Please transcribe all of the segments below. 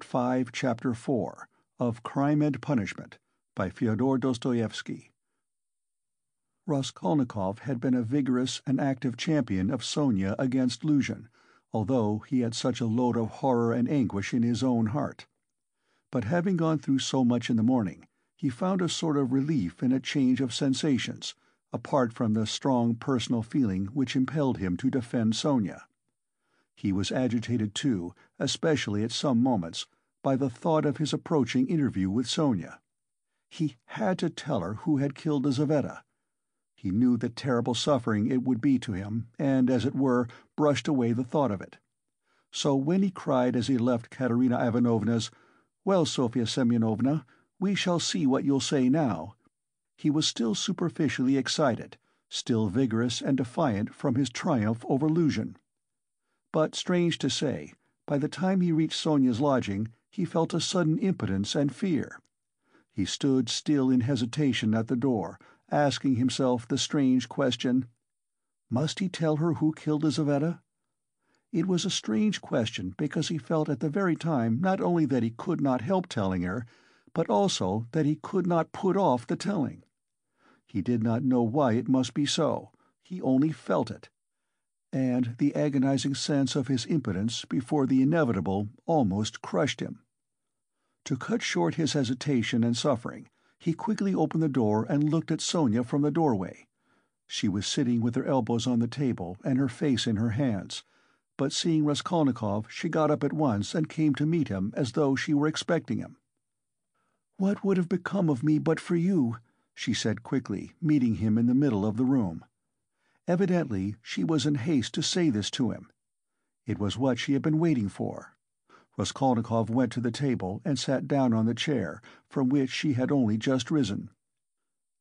Part 5, Chapter 4 of Crime and Punishment by Fyodor Dostoevsky Raskolnikov had been a vigorous and active champion of Sonia against Luzhin, although he had such a load of horror and anguish in his own heart. But having gone through so much in the morning, he found a sort of relief in a change of sensations, apart from the strong personal feeling which impelled him to defend Sonia. He was agitated, too, especially at some moments, by the thought of his approaching interview with Sonia. He had to tell her who had killed Lizaveta. He knew the terrible suffering it would be to him, and, as it were, brushed away the thought of it. So when he cried as he left Katerina Ivanovna's, "Well, Sofya Semyonovna, we shall see what you'll say now," he was still superficially excited, still vigorous and defiant from his triumph over Luzhin. But, strange to say, by the time he reached Sonia's lodging he felt a sudden impotence and fear. He stood still in hesitation at the door, asking himself the strange question, Must he tell her who killed Lizaveta? It was a strange question because he felt at the very time not only that he could not help telling her, but also that he could not put off the telling. He did not know why it must be so, he only felt it and the agonizing sense of his impotence before the inevitable almost crushed him. To cut short his hesitation and suffering, he quickly opened the door and looked at Sonia from the doorway. She was sitting with her elbows on the table and her face in her hands, but seeing Raskolnikov she got up at once and came to meet him as though she were expecting him. "What would have become of me but for you?" she said quickly, meeting him in the middle of the room. Evidently she was in haste to say this to him. It was what she had been waiting for. Raskolnikov went to the table and sat down on the chair from which she had only just risen.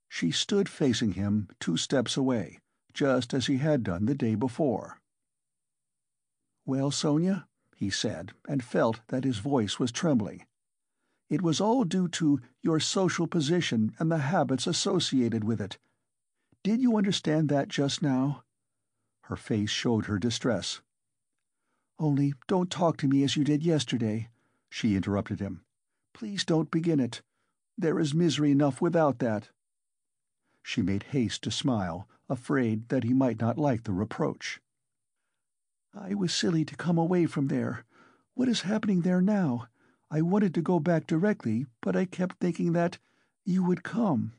She stood facing him, two steps away, just as he had done the day before. "Well, Sonia?" he said, and felt that his voice was trembling. "It was all due to your social position and the habits associated with it. Did you understand that just now?" Her face showed her distress. "Only don't talk to me as you did yesterday," she interrupted him. "Please don't begin it. There is misery enough without that." She made haste to smile, afraid that he might not like the reproach. "I was silly to come away from there. What is happening there now? I wanted to go back directly, but I kept thinking that you would come.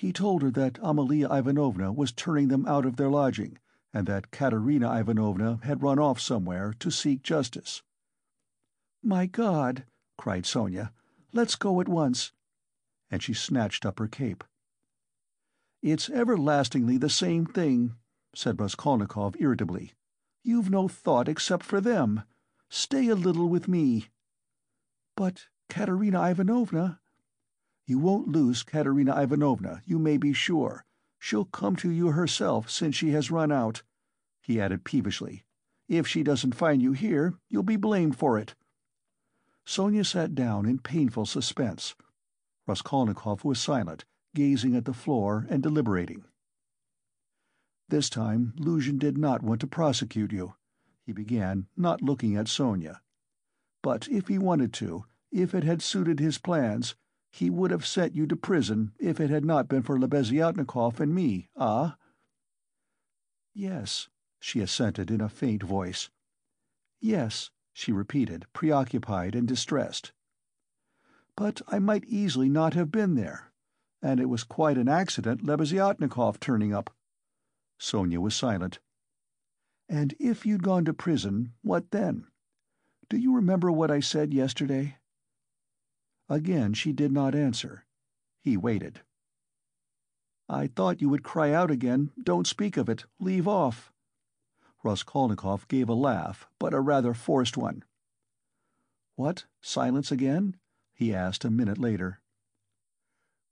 He told her that Amalia Ivanovna was turning them out of their lodging, and that Katerina Ivanovna had run off somewhere to seek justice. "My God!" cried Sonia. "Let's go at once!" And she snatched up her cape. "It's everlastingly the same thing," said Raskolnikov irritably. "You've no thought except for them. Stay a little with me." "But Katerina Ivanovna you won't lose Katerina Ivanovna, you may be sure. She'll come to you herself since she has run out," he added peevishly. "If she doesn't find you here, you'll be blamed for it." Sonia sat down in painful suspense. Raskolnikov was silent, gazing at the floor and deliberating. "This time Luzhin did not want to prosecute you," he began, not looking at Sonia. "But if he wanted to, if it had suited his plans, he would have sent you to prison if it had not been for Lebeziatnikov and me, ah?" "Yes," she assented in a faint voice. "Yes," she repeated, preoccupied and distressed. "But I might easily not have been there. And it was quite an accident Lebeziatnikov turning up." Sonia was silent. "And if you'd gone to prison, what then? Do you remember what I said yesterday?" Again she did not answer. He waited. "I thought you would cry out again, Don't speak of it! Leave off!'" Raskolnikov gave a laugh, but a rather forced one. "What, silence again?" he asked a minute later.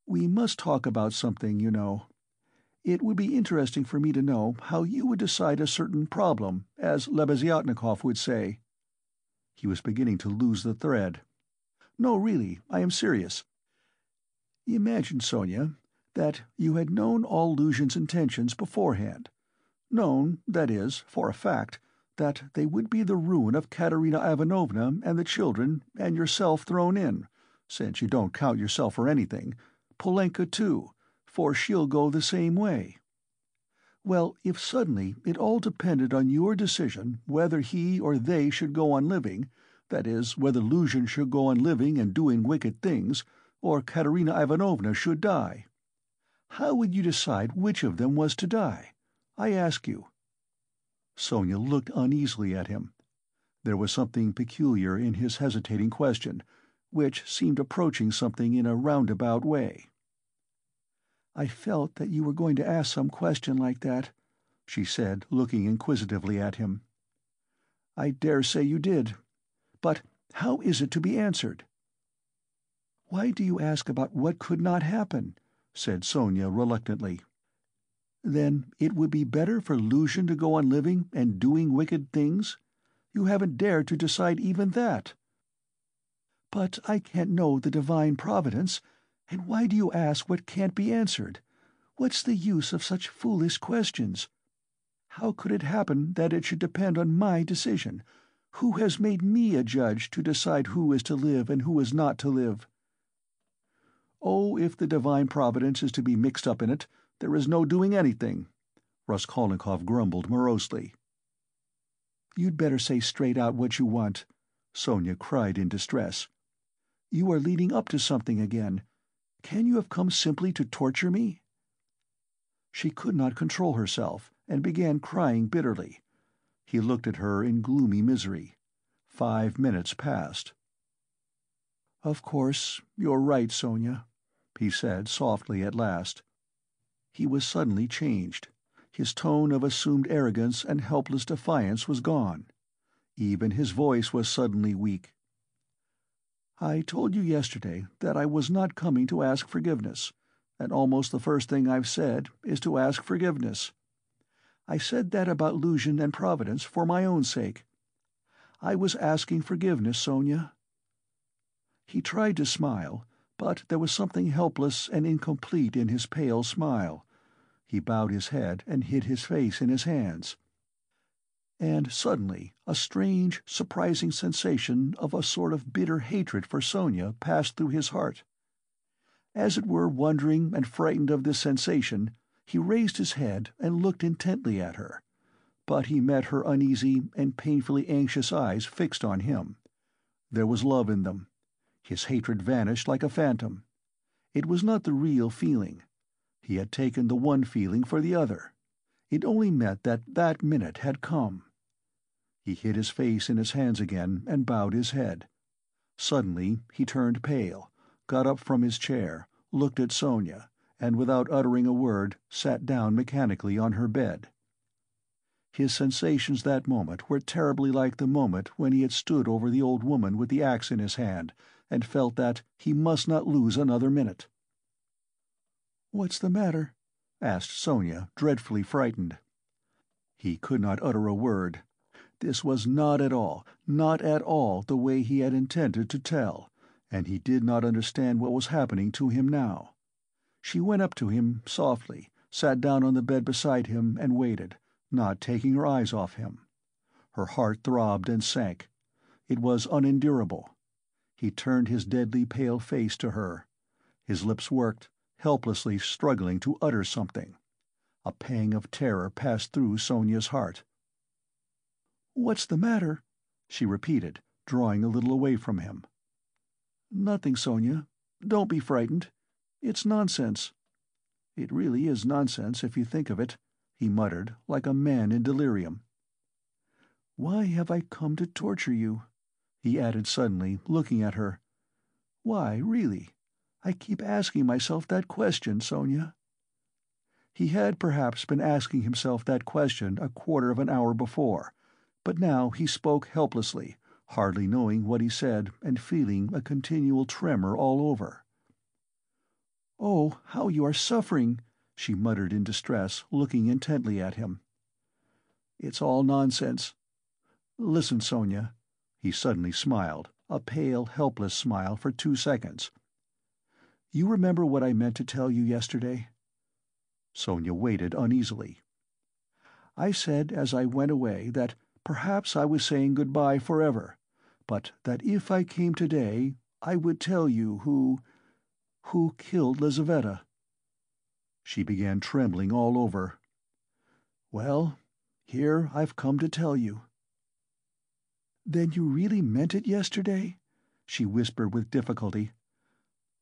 "We must talk about something, you know. It would be interesting for me to know how you would decide a certain problem, as Lebeziatnikov would say." He was beginning to lose the thread. No, really, I am serious. Imagine, Sonia, that you had known all Luzhin's intentions beforehand. Known, that is, for a fact, that they would be the ruin of Katerina Ivanovna and the children and yourself thrown in, since you don't count yourself for anything, Polenka too, for she'll go the same way. Well, if suddenly it all depended on your decision whether he or they should go on living, that is, whether Luzhin should go on living and doing wicked things, or Katerina Ivanovna should die. How would you decide which of them was to die? I ask you." Sonia looked uneasily at him. There was something peculiar in his hesitating question, which seemed approaching something in a roundabout way. "I felt that you were going to ask some question like that," she said, looking inquisitively at him. "I dare say you did. But how is it to be answered?" "Why do you ask about what could not happen?" said Sonia reluctantly. "Then it would be better for Luzhin to go on living and doing wicked things? You haven't dared to decide even that." "But I can't know the Divine Providence, and why do you ask what can't be answered? What's the use of such foolish questions? How could it happen that it should depend on my decision? Who has made me a judge to decide who is to live and who is not to live? "Oh, if the Divine Providence is to be mixed up in it, there is no doing anything," Raskolnikov grumbled morosely. "You'd better say straight out what you want," Sonia cried in distress. "You are leading up to something again. Can you have come simply to torture me?" She could not control herself, and began crying bitterly. He looked at her in gloomy misery. Five minutes passed. "Of course, you're right, Sonia he said softly at last. He was suddenly changed. His tone of assumed arrogance and helpless defiance was gone. Even his voice was suddenly weak. I told you yesterday that I was not coming to ask forgiveness, and almost the first thing I've said is to ask forgiveness. I said that about Luzhin and Providence for my own sake. I was asking forgiveness, Sonia. He tried to smile, but there was something helpless and incomplete in his pale smile. He bowed his head and hid his face in his hands. And suddenly a strange, surprising sensation of a sort of bitter hatred for Sonia passed through his heart. As it were wondering and frightened of this sensation, he raised his head and looked intently at her. But he met her uneasy and painfully anxious eyes fixed on him. There was love in them, his hatred vanished like a phantom. It was not the real feeling. He had taken the one feeling for the other. It only meant that that minute had come. He hid his face in his hands again and bowed his head. Suddenly he turned pale, got up from his chair, looked at Sonia, and without uttering a word sat down mechanically on her bed. His sensations that moment were terribly like the moment when he had stood over the old woman with the axe in his hand and felt that he must not lose another minute. "What's the matter?" asked Sonia, dreadfully frightened. He could not utter a word. This was not at all, not at all the way he had intended to tell, and he did not understand what was happening to him now. She went up to him softly, sat down on the bed beside him and waited, not taking her eyes off him. Her heart throbbed and sank. It was unendurable. He turned his deadly pale face to her. His lips worked, helplessly struggling to utter something. A pang of terror passed through Sonia's heart. "What's the matter?" she repeated, drawing a little away from him. "Nothing, Sonia. Don't be frightened. It's nonsense." "It really is nonsense, if you think of it," he muttered, like a man in delirium. "Why have I come to torture you?" he added suddenly, looking at her. "Why, really? I keep asking myself that question, Sonia." He had perhaps been asking himself that question a quarter of an hour before, but now he spoke helplessly, hardly knowing what he said and feeling a continual tremor all over. "Oh, how you are suffering!" she muttered in distress, looking intently at him. "It's all nonsense. Listen, Sonia. He suddenly smiled, a pale, helpless smile for two seconds. "You remember what I meant to tell you yesterday?" Sonia waited uneasily. "I said as I went away that perhaps I was saying good-bye forever, but that if I came today I would tell you who... who killed Lizaveta." She began trembling all over. "Well, here I've come to tell you." "Then you really meant it yesterday?" she whispered with difficulty.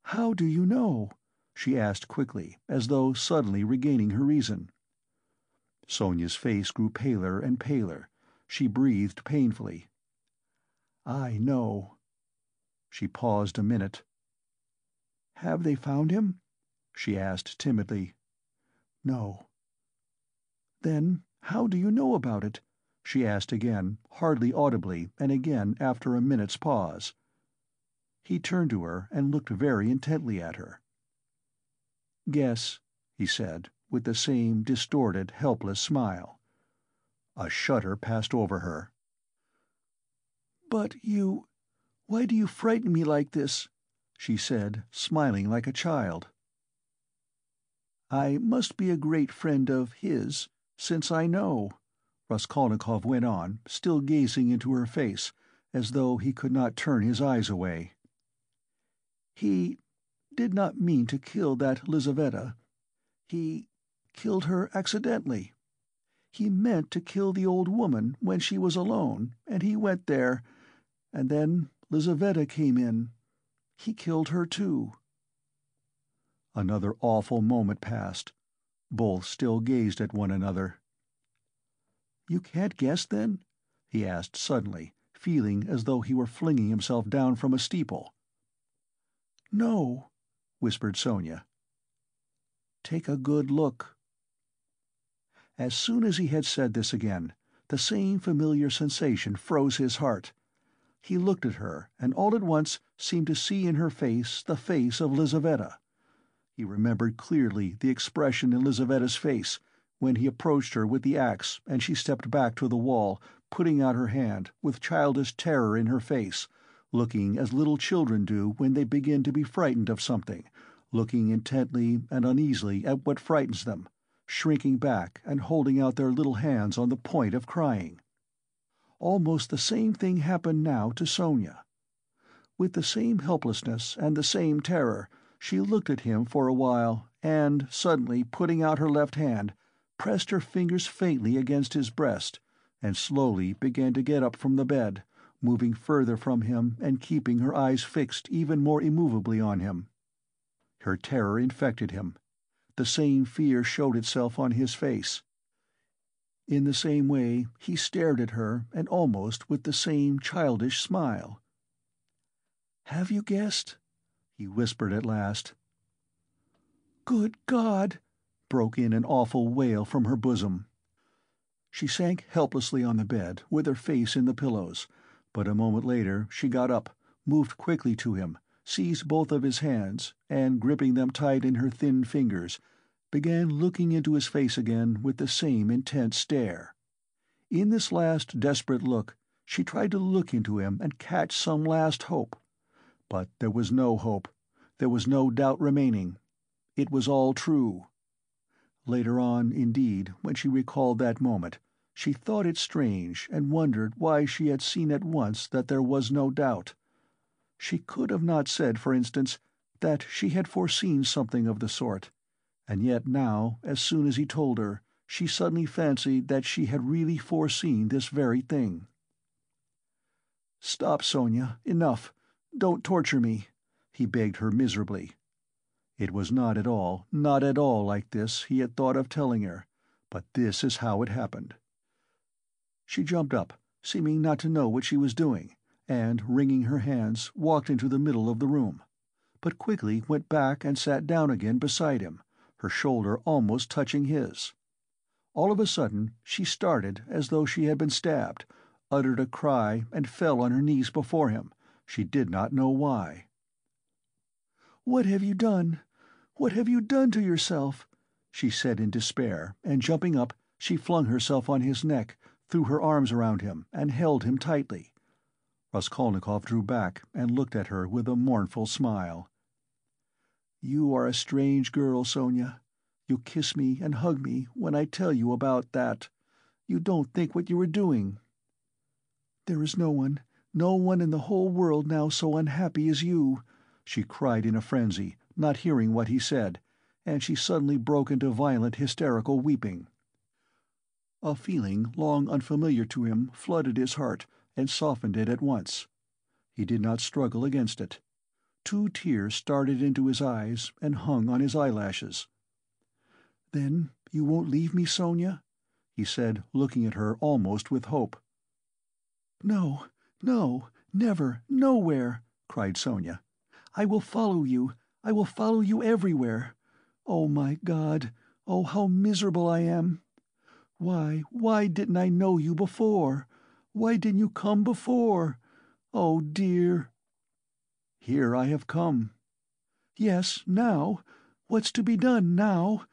"How do you know?" she asked quickly, as though suddenly regaining her reason. Sonia's face grew paler and paler. She breathed painfully. "I know." She paused a minute. "Have they found him?" she asked timidly. "No." "Then how do you know about it?" she asked again, hardly audibly, and again after a minute's pause. He turned to her and looked very intently at her. "Guess," he said, with the same distorted, helpless smile. A shudder passed over her. "But you... why do you frighten me like this?" She said, smiling like a child. "I must be a great friend of his, since I know," Raskolnikov went on, still gazing into her face, as though he could not turn his eyes away. "He did not mean to kill that Lizaveta. He killed her accidentally. He meant to kill the old woman when she was alone, and he went there, and then Lizaveta came in. He killed her too." Another awful moment passed. Both still gazed at one another. "You can't guess, then?" he asked suddenly, feeling as though he were flinging himself down from a steeple. "No," whispered Sonia. "Take a good look." As soon as he had said this again, the same familiar sensation froze his heart. He looked at her, and all at once seemed to see in her face the face of Lizaveta. He remembered clearly the expression in Lizaveta's face when he approached her with the axe and she stepped back to the wall, putting out her hand, with childish terror in her face, looking as little children do when they begin to be frightened of something, looking intently and uneasily at what frightens them, shrinking back and holding out their little hands on the point of crying. Almost the same thing happened now to Sonia. With the same helplessness and the same terror, she looked at him for a while, and, suddenly putting out her left hand, pressed her fingers faintly against his breast, and slowly began to get up from the bed, moving further from him and keeping her eyes fixed even more immovably on him. Her terror infected him. The same fear showed itself on his face. In the same way he stared at her, and almost with the same childish smile. "Have you guessed?" he whispered at last. "Good God!" broke in an awful wail from her bosom. She sank helplessly on the bed, with her face in the pillows, but a moment later she got up, moved quickly to him, seized both of his hands, and gripping them tight in her thin fingers, began looking into his face again with the same intent stare. In this last desperate look she tried to look into him and catch some last hope. But there was no hope, there was no doubt remaining. It was all true. Later on, indeed, when she recalled that moment, she thought it strange and wondered why she had seen at once that there was no doubt. She could have not said, for instance, that she had foreseen something of the sort, and yet now, as soon as he told her, she suddenly fancied that she had really foreseen this very thing. "Stop, Sonia, enough. Don't torture me," he begged her miserably. It was not at all, not at all like this he had thought of telling her, but this is how it happened. She jumped up, seeming not to know what she was doing, and, wringing her hands, walked into the middle of the room, but quickly went back and sat down again beside him, her shoulder almost touching his. All of a sudden she started as though she had been stabbed, uttered a cry, and fell on her knees before him, she did not know why. "What have you done? What have you done to yourself?" she said in despair, and jumping up, she flung herself on his neck, threw her arms around him, and held him tightly. Raskolnikov drew back and looked at her with a mournful smile. "You are a strange girl, Sonia. You kiss me and hug me when I tell you about that. You don't think what you are doing." There is no one, no one in the whole world now so unhappy as you!" she cried in a frenzy, not hearing what he said, and she suddenly broke into violent hysterical weeping. A feeling long unfamiliar to him flooded his heart and softened it at once. He did not struggle against it. Two tears started into his eyes and hung on his eyelashes. "Then you won't leave me, Sonia?" he said, looking at her almost with hope. "No, no, never, nowhere!" cried Sonia. "I will follow you, I will follow you everywhere. Oh, my God, oh, how miserable I am! Why, why didn't I know you before? Why didn't you come before? Oh, dear!" "Here I have come." "Yes, now. What's to be done now?"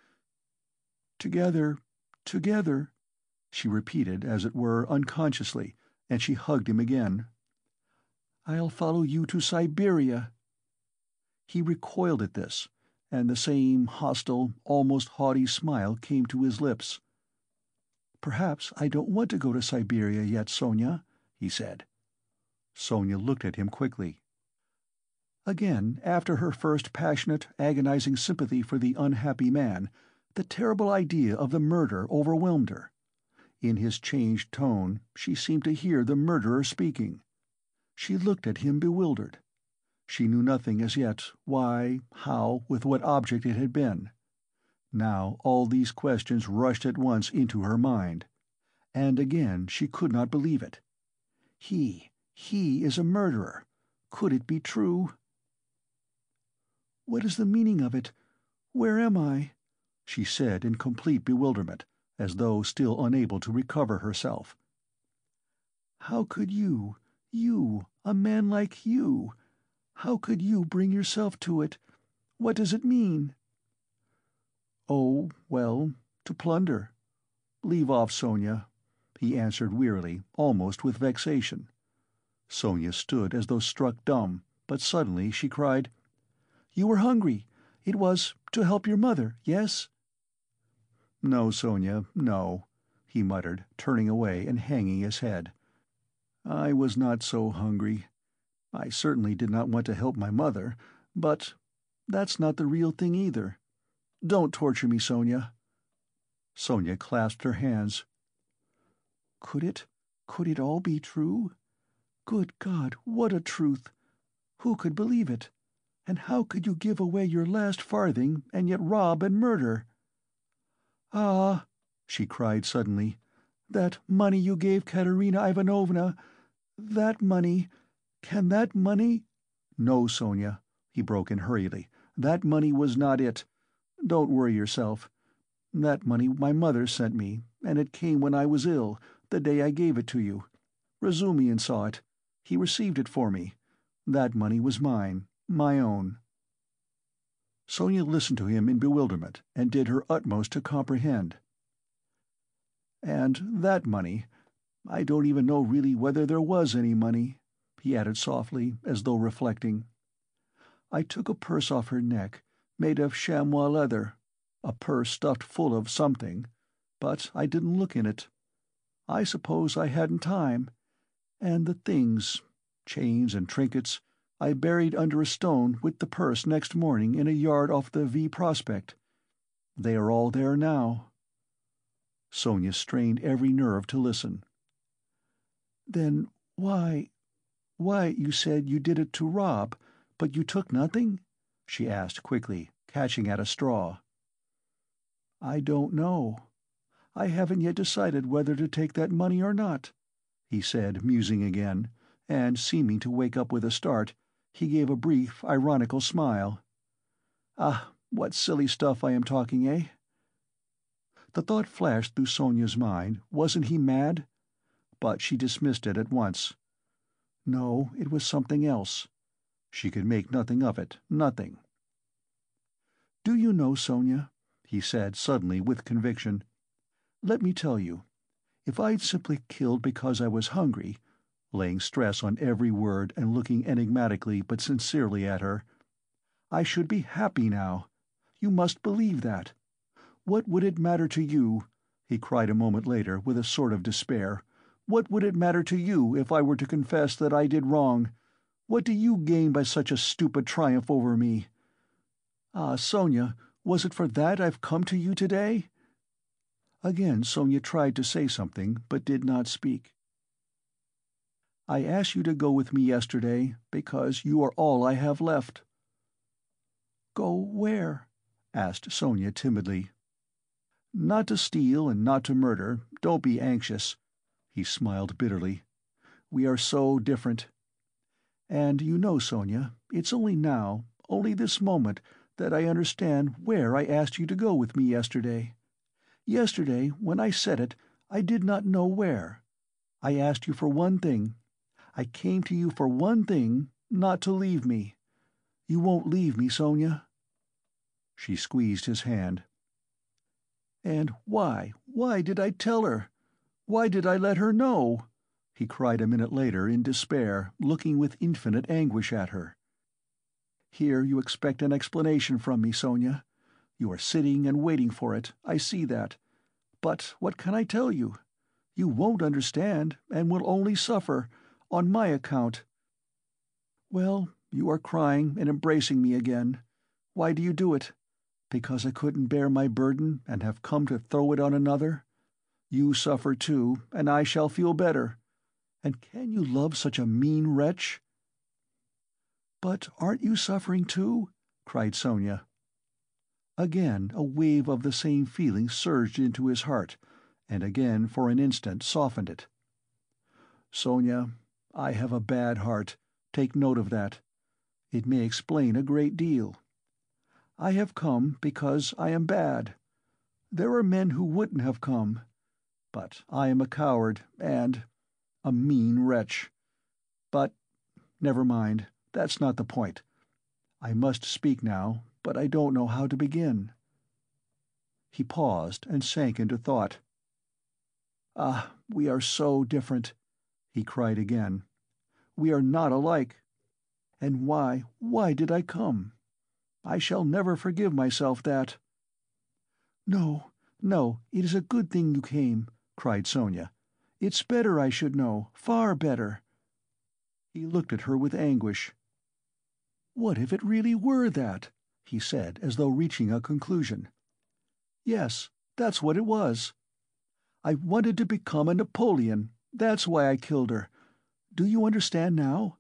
"Together, together," she repeated as it were unconsciously, and she hugged him again. "I'll follow you to Siberia." He recoiled at this, and the same hostile, almost haughty smile came to his lips. "Perhaps I don't want to go to Siberia yet, Sonia," he said. Sonia looked at him quickly. Again, after her first passionate, agonizing sympathy for the unhappy man, the terrible idea of the murder overwhelmed her. In his changed tone she seemed to hear the murderer speaking. She looked at him bewildered. She knew nothing as yet, why, how, with what object it had been. Now all these questions rushed at once into her mind. And again she could not believe it. He, he is a murderer! Could it be true? "What is the meaning of it? Where am I?" she said in complete bewilderment, as though still unable to recover herself. "How could you, you, a man like you, how could you bring yourself to it? What does it mean?" "Oh, well, to plunder. Leave off, Sonia," he answered wearily, almost with vexation. Sonia stood as though struck dumb, but suddenly she cried, "You were hungry. It was to help your mother, yes?" "No, Sonia, no," he muttered, turning away and hanging his head. "I was not so hungry. I certainly did not want to help my mother, but that's not the real thing either. Don't torture me, Sonia." Sonia clasped her hands. "Could it, could it all be true? Good God, what a truth! Who could believe it? And how could you give away your last farthing and yet rob and murder?" "Ah!" she cried suddenly. "That money you gave Katerina Ivanovna! That money! Can that money—" "No, Sonia," he broke in hurriedly. "That money was not it. Don't worry yourself. That money my mother sent me, and it came when I was ill, the day I gave it to you. Razumihin saw it. He received it for me. That money was mine, my own." Sonia listened to him in bewilderment, and did her utmost to comprehend. "And that money—I don't even know really whether there was any money," he added softly, as though reflecting. "I took a purse off her neck made of chamois leather, a purse stuffed full of something, but I didn't look in it. I suppose I hadn't time. And the things, chains and trinkets, I buried under a stone with the purse next morning in a yard off the V Prospect. They are all there now." Sonia strained every nerve to listen. "Then why, why, you said you did it to rob, but you took nothing?" she asked quickly, catching at a straw. "I don't know. I haven't yet decided whether to take that money or not," he said, musing again, and, seeming to wake up with a start, he gave a brief, ironical smile. "Ah, what silly stuff I am talking, eh?" The thought flashed through Sonia's mind, wasn't he mad? But she dismissed it at once. No, it was something else. She could make nothing of it, nothing. "Do you know, Sonia," he said suddenly with conviction, "let me tell you, if I'd simply killed because I was hungry," laying stress on every word and looking enigmatically but sincerely at her, "I should be happy now. You must believe that. What would it matter to you," he cried a moment later with a sort of despair, What would it matter to you if I were to confess that I did wrong? What do you gain by such a stupid triumph over me? Ah, Sonia, was it for that I've come to you today?" Again Sonia tried to say something, but did not speak. "I asked you to go with me yesterday because you are all I have left." "Go where?" asked Sonia timidly. "Not to steal and not to murder. Don't be anxious." He smiled bitterly. "We are so different. And you know, Sonia, it's only now, only this moment, that I understand where I asked you to go with me yesterday. Yesterday, when I said it, I did not know where. I asked you for one thing. I came to you for one thing, not to leave me. You won't leave me, Sonia?" She squeezed his hand. "And why, why did I tell her? Why did I let her know?" he cried a minute later in despair, looking with infinite anguish at her. "Here you expect an explanation from me, Sonia. You are sitting and waiting for it, I see that. But what can I tell you? You won't understand, and will only suffer, on my account. Well, you are crying and embracing me again. Why do you do it? Because I couldn't bear my burden and have come to throw it on another? You suffer too, and I shall feel better. And can you love such a mean wretch? But aren't you suffering too? cried Sonia. Again a wave of the same feeling surged into his heart, and again for an instant softened it. Sonia, I have a bad heart, take note of that. It may explain a great deal. I have come because I am bad. There are men who wouldn't have come. But I am a coward, and a mean wretch. But never mind, that's not the point. I must speak now, but I don't know how to begin." He paused and sank into thought. "Ah, we are so different!" He cried again. "We are not alike. And why, why did I come? I shall never forgive myself that." "No, no, it is a good thing you came," cried Sonia. "It's better I should know, far better." He looked at her with anguish. "What if it really were that?" he said, as though reaching a conclusion. "Yes, that's what it was. I wanted to become a Napoleon. That's why I killed her. Do you understand now?"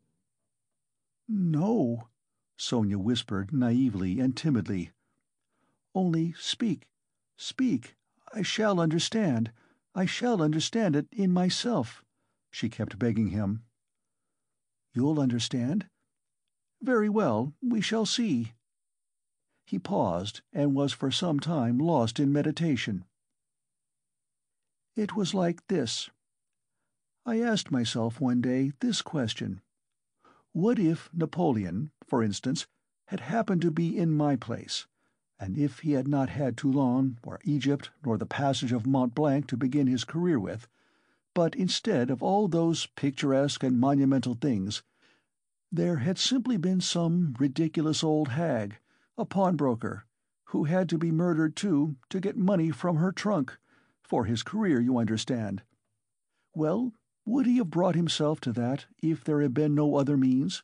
"No," Sonia whispered naively and timidly. "Only speak, speak. I shall understand. I shall understand it in myself," she kept begging him. "You'll understand? Very well, we shall see. He paused, and was for some time lost in meditation. It was like this. I asked myself one day this question. What if Napoleon, for instance, had happened to be in my place, and if he had not had Toulon, or Egypt, nor the passage of Mont Blanc to begin his career with, but instead of all those picturesque and monumental things, there had simply been some ridiculous old hag, a pawnbroker, who had to be murdered too to get money from her trunk for his career, you understand. Well, would he have brought himself to that if there had been no other means?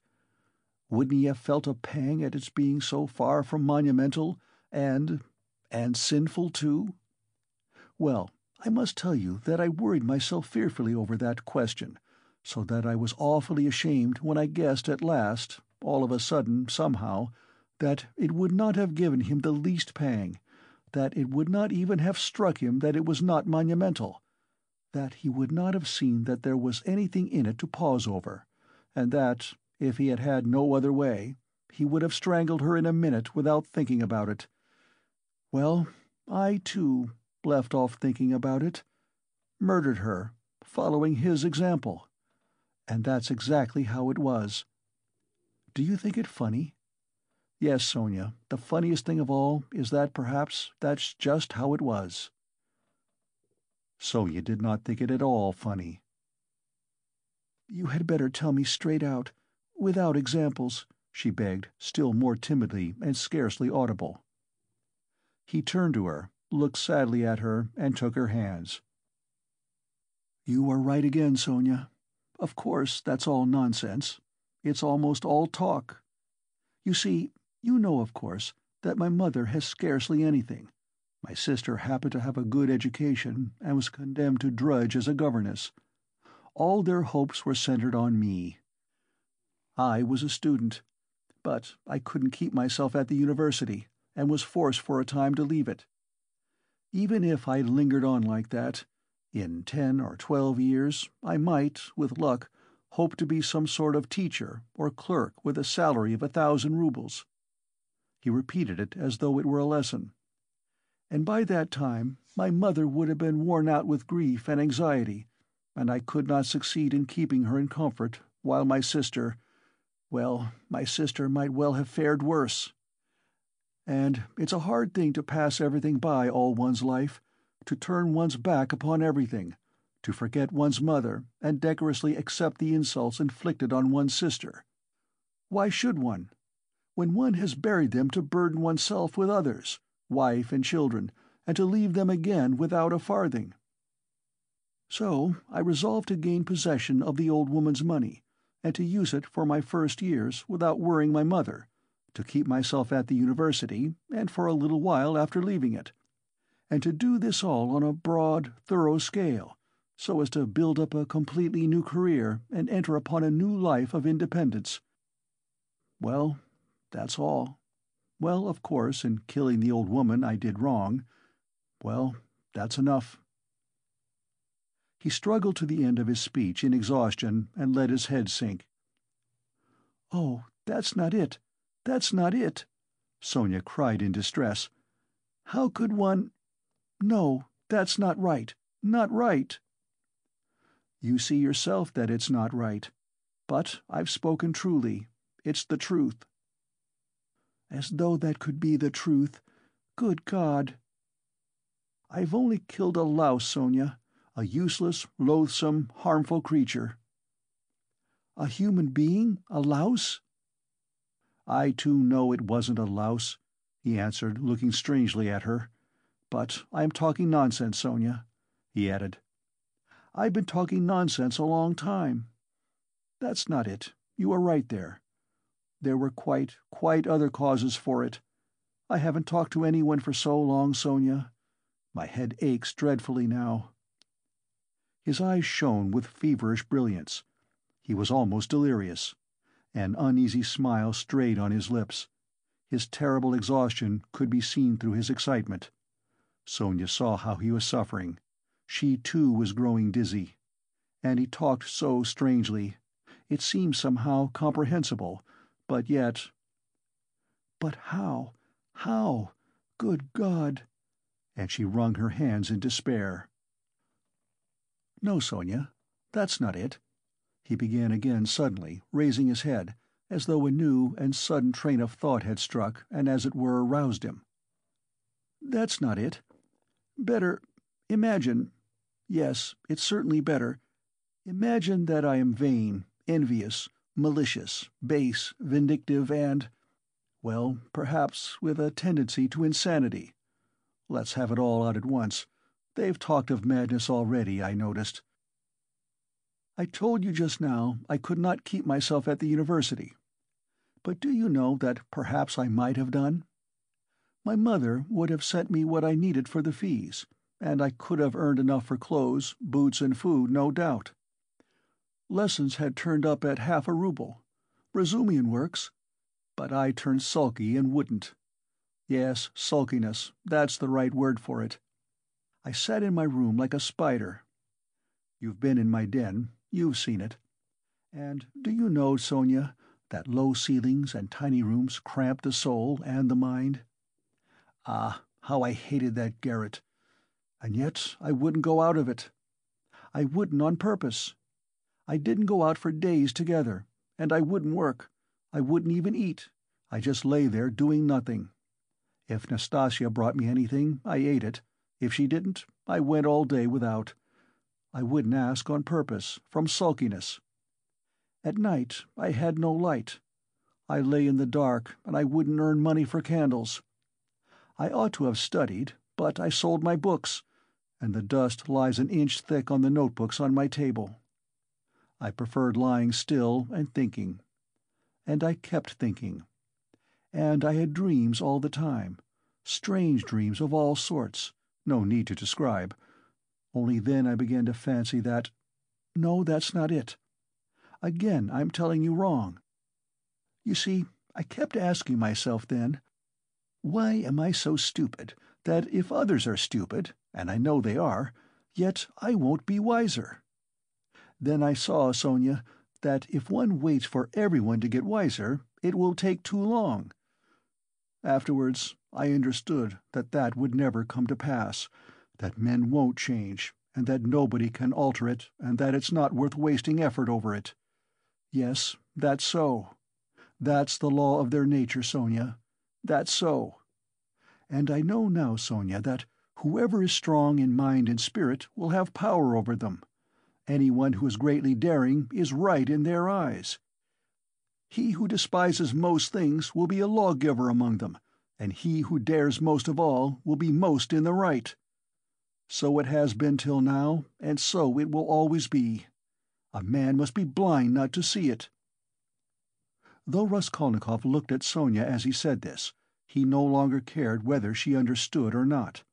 Wouldn't he have felt a pang at its being so far from monumental, and and sinful too? Well, I must tell you that I worried myself fearfully over that question, so that I was awfully ashamed when I guessed at last, all of a sudden, somehow, that it would not have given him the least pang, that it would not even have struck him that it was not monumental, that he would not have seen that there was anything in it to pause over, and that, if he had had no other way, he would have strangled her in a minute without thinking about it. Well, I, too, left off thinking about it, murdered her, following his example. And that's exactly how it was. Do you think it funny? Yes, Sonia, the funniest thing of all is that perhaps that's just how it was. Sonia did not think it at all funny. You had better tell me straight out, without examples, she begged, still more timidly and scarcely audible. He turned to her, looked sadly at her, and took her hands. You are right again, Sonia. Of course, that's all nonsense. It's almost all talk. You see, you know, of course, that my mother has scarcely anything. My sister happened to have a good education and was condemned to drudge as a governess. All their hopes were centered on me. I was a student, but I couldn't keep myself at the university, and was forced for a time to leave it. Even if I lingered on like that, in ten or twelve years I might, with luck, hope to be some sort of teacher or clerk with a salary of a thousand roubles. He repeated it as though it were a lesson. And by that time my mother would have been worn out with grief and anxiety, and I could not succeed in keeping her in comfort, while my sister well, my sister might well have fared worse. And it's a hard thing to pass everything by all one's life, to turn one's back upon everything, to forget one's mother and decorously accept the insults inflicted on one's sister. Why should one? When one has buried them to burden oneself with others, wife and children, and to leave them again without a farthing. So I resolved to gain possession of the old woman's money, and to use it for my first years without worrying my mother, to keep myself at the university, and for a little while after leaving it, and to do this all on a broad, thorough scale, so as to build up a completely new career and enter upon a new life of independence. Well, that's all. Well, of course, in killing the old woman I did wrong. Well, that's enough. He struggled to the end of his speech in exhaustion and let his head sink. "Oh, that's not it! That's not it!" Sonia cried in distress. "How could one No, that's not right not right!" "You see yourself that it's not right. But I've spoken truly. It's the truth." "As though that could be the truth! Good God!" "I've only killed a louse, Sonia a useless, loathsome, harmful creature. A human being? A louse? I too know it wasn't a louse, he answered, looking strangely at her. But I am talking nonsense, Sonia, he added. I've been talking nonsense a long time. That's not it. You are right there. There were quite, quite other causes for it. I haven't talked to anyone for so long, Sonia. My head aches dreadfully now. His eyes shone with feverish brilliance. He was almost delirious. An uneasy smile strayed on his lips. His terrible exhaustion could be seen through his excitement. Sonia saw how he was suffering. She too was growing dizzy. And he talked so strangely. It seemed somehow comprehensible, but yet... But how? How? Good God! And she wrung her hands in despair. No, Sonia, that's not it. He began again suddenly, raising his head, as though a new and sudden train of thought had struck and as it were aroused him. That's not it. Better imagine yes, it's certainly better imagine that I am vain, envious, malicious, base, vindictive, and well, perhaps with a tendency to insanity. Let's have it all out at once. They've talked of madness already, I noticed. I told you just now I could not keep myself at the university. But do you know that perhaps I might have done? My mother would have sent me what I needed for the fees, and I could have earned enough for clothes, boots, and food, no doubt. Lessons had turned up at half a rouble. Razumihin works. But I turned sulky and wouldn't. Yes, sulkiness, that's the right word for it. I sat in my room like a spider. You've been in my den, you've seen it. And do you know, Sonia, that low ceilings and tiny rooms cramp the soul and the mind? Ah, how I hated that garret! And yet I wouldn't go out of it. I wouldn't on purpose. I didn't go out for days together, and I wouldn't work. I wouldn't even eat. I just lay there doing nothing. If Nastasia brought me anything, I ate it, if she didn't, I went all day without. I wouldn't ask on purpose, from sulkiness. At night I had no light. I lay in the dark, and I wouldn't earn money for candles. I ought to have studied, but I sold my books, and the dust lies an inch thick on the notebooks on my table. I preferred lying still and thinking. And I kept thinking. And I had dreams all the time, strange dreams of all sorts, no need to describe. Only then I began to fancy that no, that's not it. Again I'm telling you wrong. You see, I kept asking myself then, why am I so stupid that if others are stupid, and I know they are, yet I won't be wiser? Then I saw, Sonia, that if one waits for everyone to get wiser, it will take too long. Afterwards I understood that that would never come to pass, that men won't change, and that nobody can alter it, and that it's not worth wasting effort over it. Yes, that's so. That's the law of their nature, Sonia. That's so. And I know now, Sonia, that whoever is strong in mind and spirit will have power over them. Anyone who is greatly daring is right in their eyes. He who despises most things will be a lawgiver among them, and he who dares most of all will be most in the right. So it has been till now, and so it will always be. A man must be blind not to see it. Though Raskolnikov looked at Sonia as he said this, he no longer cared whether she understood or not.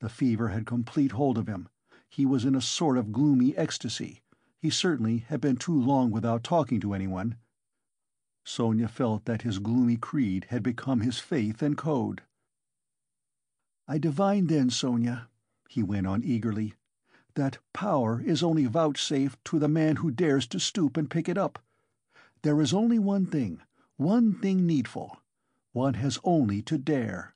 The fever had complete hold of him. He was in a sort of gloomy ecstasy. He certainly had been too long without talking to anyone. Sonia felt that his gloomy creed had become his faith and code. I divine then, Sonia, he went on eagerly, that power is only vouchsafed to the man who dares to stoop and pick it up. There is only one thing, one thing needful. One has only to dare.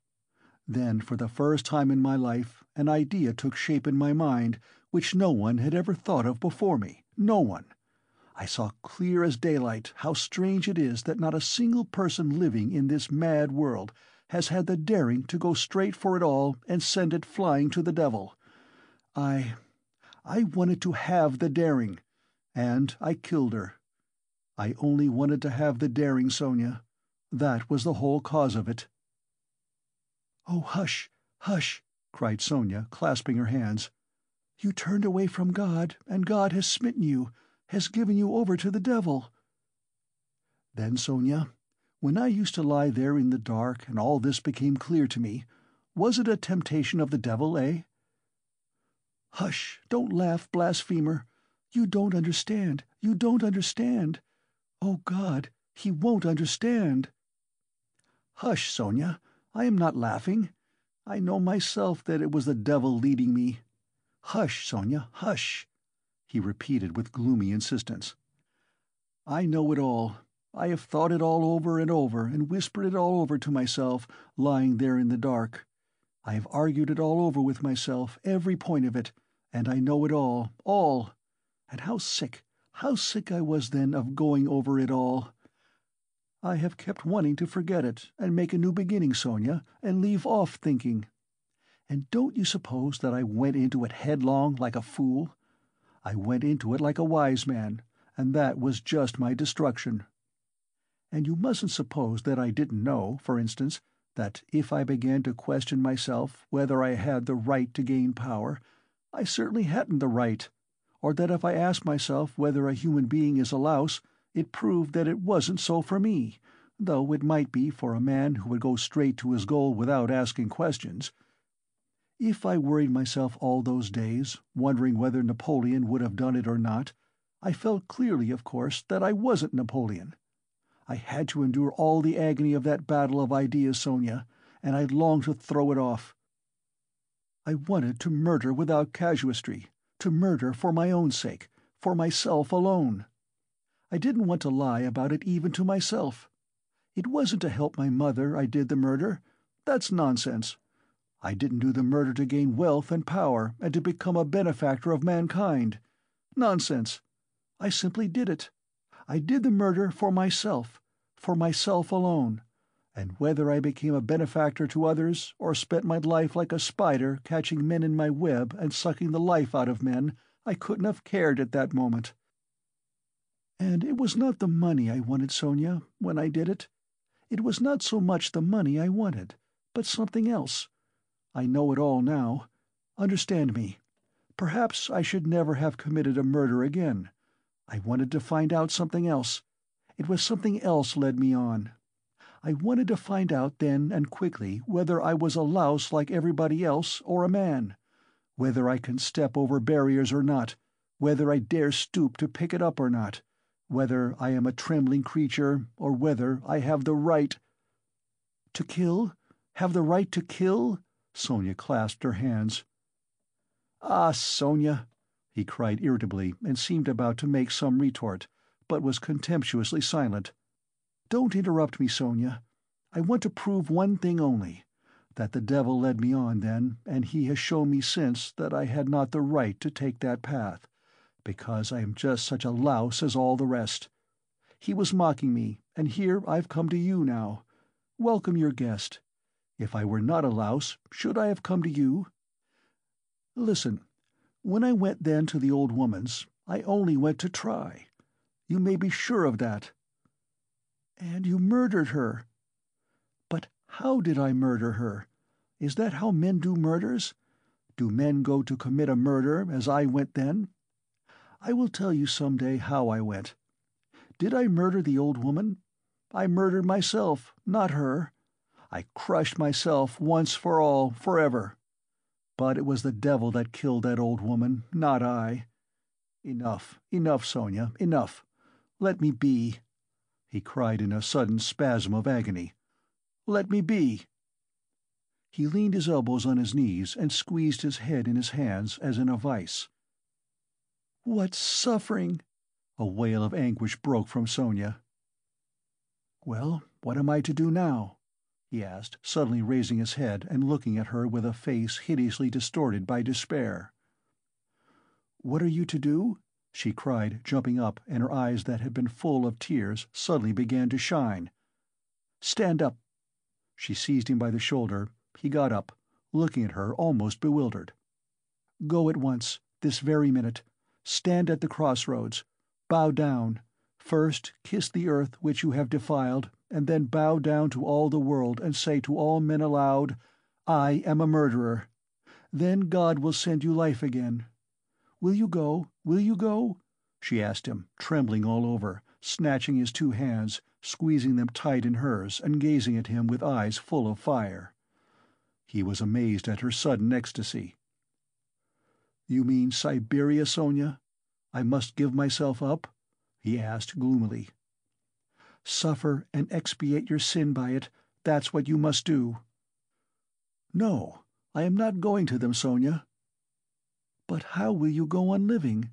Then, for the first time in my life, an idea took shape in my mind which no one had ever thought of before me, no one. I saw clear as daylight how strange it is that not a single person living in this mad world has had the daring to go straight for it all and send it flying to the devil. I I wanted to have the daring, and I killed her. I only wanted to have the daring, Sonia. That was the whole cause of it." "Oh, hush, hush!" cried Sonia, clasping her hands. "You turned away from God, and God has smitten you, has given you over to the devil." "Then, Sonia, when I used to lie there in the dark and all this became clear to me, was it a temptation of the devil, eh?" "Hush! Don't laugh, blasphemer! You don't understand, you don't understand! Oh, God, he won't understand!" "Hush, Sonia! I am not laughing. I know myself that it was the devil leading me. Hush, Sonia, hush!" he repeated with gloomy insistence. "I know it all. I have thought it all over and over, and whispered it all over to myself, lying there in the dark. I have argued it all over with myself, every point of it, and I know it all, all. And how sick, how sick I was then of going over it all. I have kept wanting to forget it, and make a new beginning, Sonia, and leave off thinking. And don't you suppose that I went into it headlong like a fool? I went into it like a wise man, and that was just my destruction. And you mustn't suppose that I didn't know, for instance, that if I began to question myself whether I had the right to gain power, I certainly hadn't the right, or that if I asked myself whether a human being is a louse, it proved that it wasn't so for me, though it might be for a man who would go straight to his goal without asking questions. If I worried myself all those days, wondering whether Napoleon would have done it or not, I felt clearly, of course, that I wasn't Napoleon. I had to endure all the agony of that battle of ideas, Sonia, and I longed to throw it off. I wanted to murder without casuistry, to murder for my own sake, for myself alone. I didn't want to lie about it even to myself. It wasn't to help my mother I did the murder. That's nonsense. I didn't do the murder to gain wealth and power and to become a benefactor of mankind. Nonsense. I simply did it. I did the murder for myself, for myself alone, and whether I became a benefactor to others, or spent my life like a spider catching men in my web and sucking the life out of men, I couldn't have cared at that moment. And it was not the money I wanted, Sonia, when I did it. It was not so much the money I wanted, but something else. I know it all now. Understand me. Perhaps I should never have committed a murder again. I wanted to find out something else. It was something else led me on. I wanted to find out then and quickly whether I was a louse like everybody else, or a man; whether I can step over barriers or not, whether I dare stoop to pick it up or not, whether I am a trembling creature, or whether I have the right—" "To kill? Have the right to kill?" Sonia clasped her hands. "Ah, Sonia!" he cried irritably, and seemed about to make some retort, but was contemptuously silent. "Don't interrupt me, Sonia. I want to prove one thing only: that the devil led me on then, and he has shown me since that I had not the right to take that path, because I am just such a louse as all the rest. He was mocking me, and here I've come to you now. Welcome your guest. If I were not a louse, should I have come to you? Listen. When I went then to the old woman's, I only went to try. You may be sure of that. And you murdered her. But how did I murder her? Is that how men do murders? Do men go to commit a murder, as I went then? I will tell you some day how I went. Did I murder the old woman? I murdered myself, not her. I crushed myself once for all, forever. But it was the devil that killed that old woman, not I. Enough, enough, Sonia, enough. Let me be," he cried in a sudden spasm of agony. "Let me be!" He leaned his elbows on his knees and squeezed his head in his hands as in a vice. "What suffering!" A wail of anguish broke from Sonia. "Well, what am I to do now?" he asked, suddenly raising his head and looking at her with a face hideously distorted by despair. "What are you to do?" she cried, jumping up, and her eyes that had been full of tears suddenly began to shine. "Stand up!" She seized him by the shoulder. He got up, looking at her almost bewildered. "Go at once, this very minute. Stand at the crossroads. Bow down. First kiss the earth which you have defiled, and then bow down to all the world and say to all men aloud, 'I am a murderer.' Then God will send you life again. Will you go? Will you go?" she asked him, trembling all over, snatching his two hands, squeezing them tight in hers, and gazing at him with eyes full of fire. He was amazed at her sudden ecstasy. "You mean Siberia, Sonia? I must give myself up?" he asked gloomily. Suffer and expiate your sin by it, that's what you must do." "No, I am not going to them, Sonia." "But how will you go on living?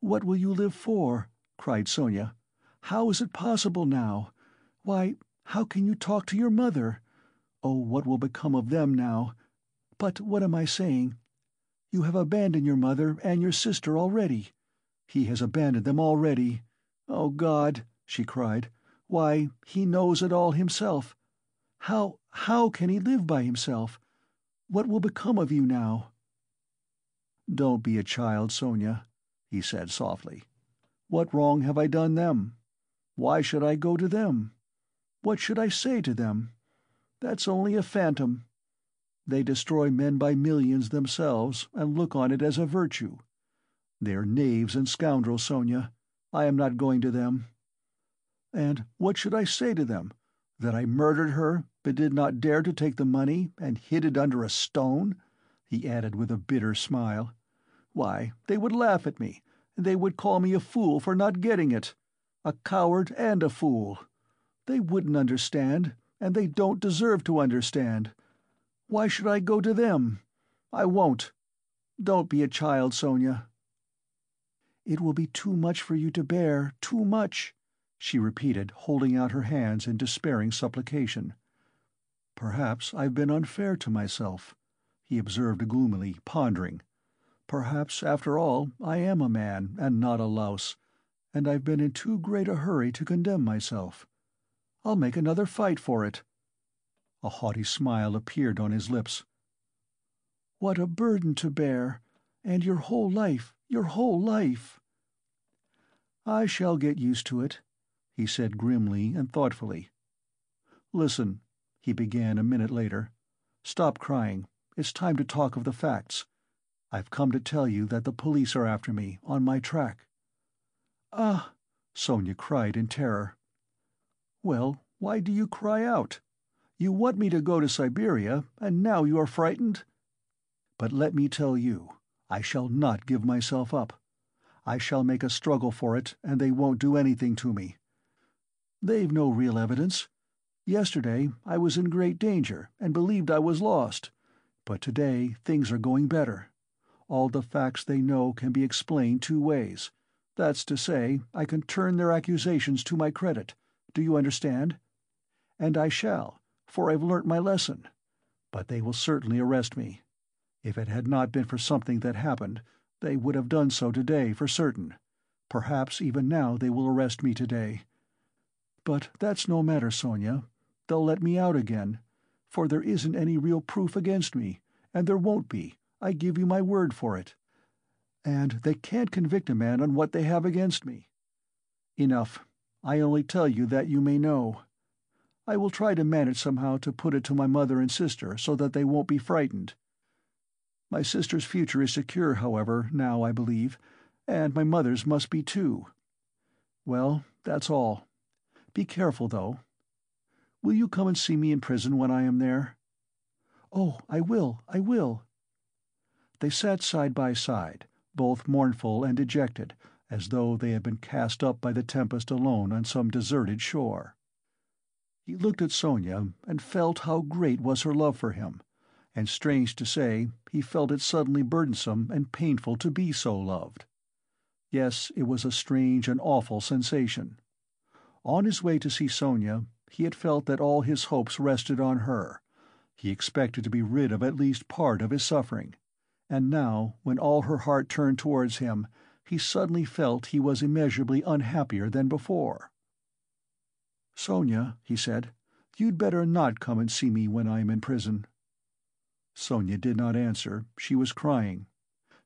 What will you live for?" cried Sonia. "How is it possible now? Why, how can you talk to your mother? Oh, what will become of them now? But what am I saying? You have abandoned your mother and your sister already. He has abandoned them already. Oh, God!" she cried. Why, he knows it all himself. How, how can he live by himself? What will become of you now?" "Don't be a child, Sonia," he said softly. "What wrong have I done them? Why should I go to them? What should I say to them? That's only a phantom. They destroy men by millions themselves, and look on it as a virtue. They are knaves and scoundrels, Sonia. I am not going to them. And what should I say to them? That I murdered her, but did not dare to take the money, and hid it under a stone?" he added with a bitter smile. "Why, they would laugh at me, and they would call me a fool for not getting it. A coward and a fool. They wouldn't understand, and they don't deserve to understand. Why should I go to them? I won't. Don't be a child, Sonia." "It will be too much for you to bear, too much she repeated, holding out her hands in despairing supplication. "Perhaps I've been unfair to myself," he observed gloomily, pondering. "Perhaps, after all, I am a man, and not a louse, and I've been in too great a hurry to condemn myself. I'll make another fight for it." A haughty smile appeared on his lips. "What a burden to bear! And your whole life, your whole life!" "I shall get used to it he said grimly and thoughtfully. "Listen," he began a minute later. "Stop crying. It's time to talk of the facts. I've come to tell you that the police are after me, on my track." "Ah!" Sonia cried in terror. "Well, why do you cry out? You want me to go to Siberia, and now you are frightened?" "But let me tell you, I shall not give myself up. I shall make a struggle for it, and they won't do anything to me. They've no real evidence. Yesterday I was in great danger, and believed I was lost, but today things are going better. All the facts they know can be explained two ways. That's to say, I can turn their accusations to my credit. Do you understand? And I shall, for I've learnt my lesson. But they will certainly arrest me. If it had not been for something that happened, they would have done so today for certain. Perhaps even now they will arrest me today. But that's no matter, Sonia. They'll let me out again, for there isn't any real proof against me, and there won't be, I give you my word for it. And they can't convict a man on what they have against me. Enough. I only tell you that you may know. I will try to manage somehow to put it to my mother and sister so that they won't be frightened. My sister's future is secure, however, now, I believe, and my mother's must be too. Well, that's all. Be careful, though. Will you come and see me in prison when I am there?" "Oh, I will, I will." They sat side by side, both mournful and dejected, as though they had been cast up by the tempest alone on some deserted shore. He looked at Sonia and felt how great was her love for him, and strange to say, he felt it suddenly burdensome and painful to be so loved. Yes, it was a strange and awful sensation. On his way to see Sonia, he had felt that all his hopes rested on her. He expected to be rid of at least part of his suffering. And now, when all her heart turned towards him, he suddenly felt he was immeasurably unhappier than before. "Sonia," he said, "you'd better not come and see me when I am in prison." Sonia did not answer. She was crying.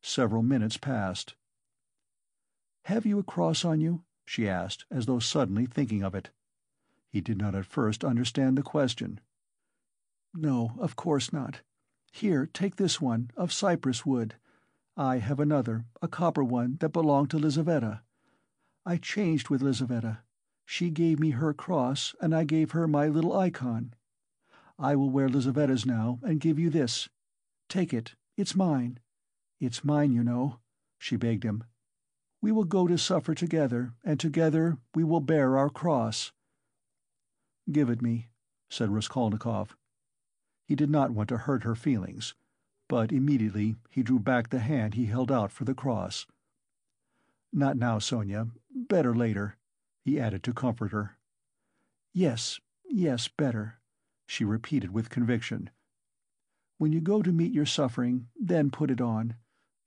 Several minutes passed. "Have you a cross on you?" she asked, as though suddenly thinking of it. He did not at first understand the question. "No, of course not. Here, take this one, of cypress wood. I have another, a copper one, that belonged to Lizaveta. I changed with Lizaveta. She gave me her cross, and I gave her my little ikon. I will wear Lizaveta's now, and give you this. Take it, it's mine. It's mine, you know," she begged him. We will go to suffer together, and together we will bear our cross." "Give it me," said Raskolnikov. He did not want to hurt her feelings, but immediately he drew back the hand he held out for the cross. "Not now, Sonia. Better later," he added to comfort her. "Yes, yes, better," she repeated with conviction. "When you go to meet your suffering, then put it on.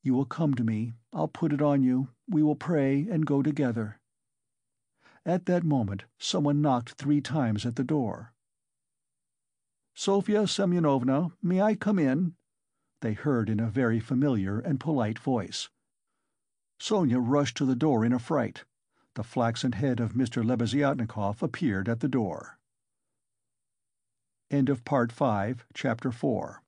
You will come to me, I'll put it on you, we will pray and go together." At that moment someone knocked three times at the door. "Sofya Semyonovna, may I come in?" they heard in a very familiar and polite voice. Sonia rushed to the door in a fright. The flaxen head of Mr. Lebeziatnikov appeared at the door. End of Part Five, Chapter 4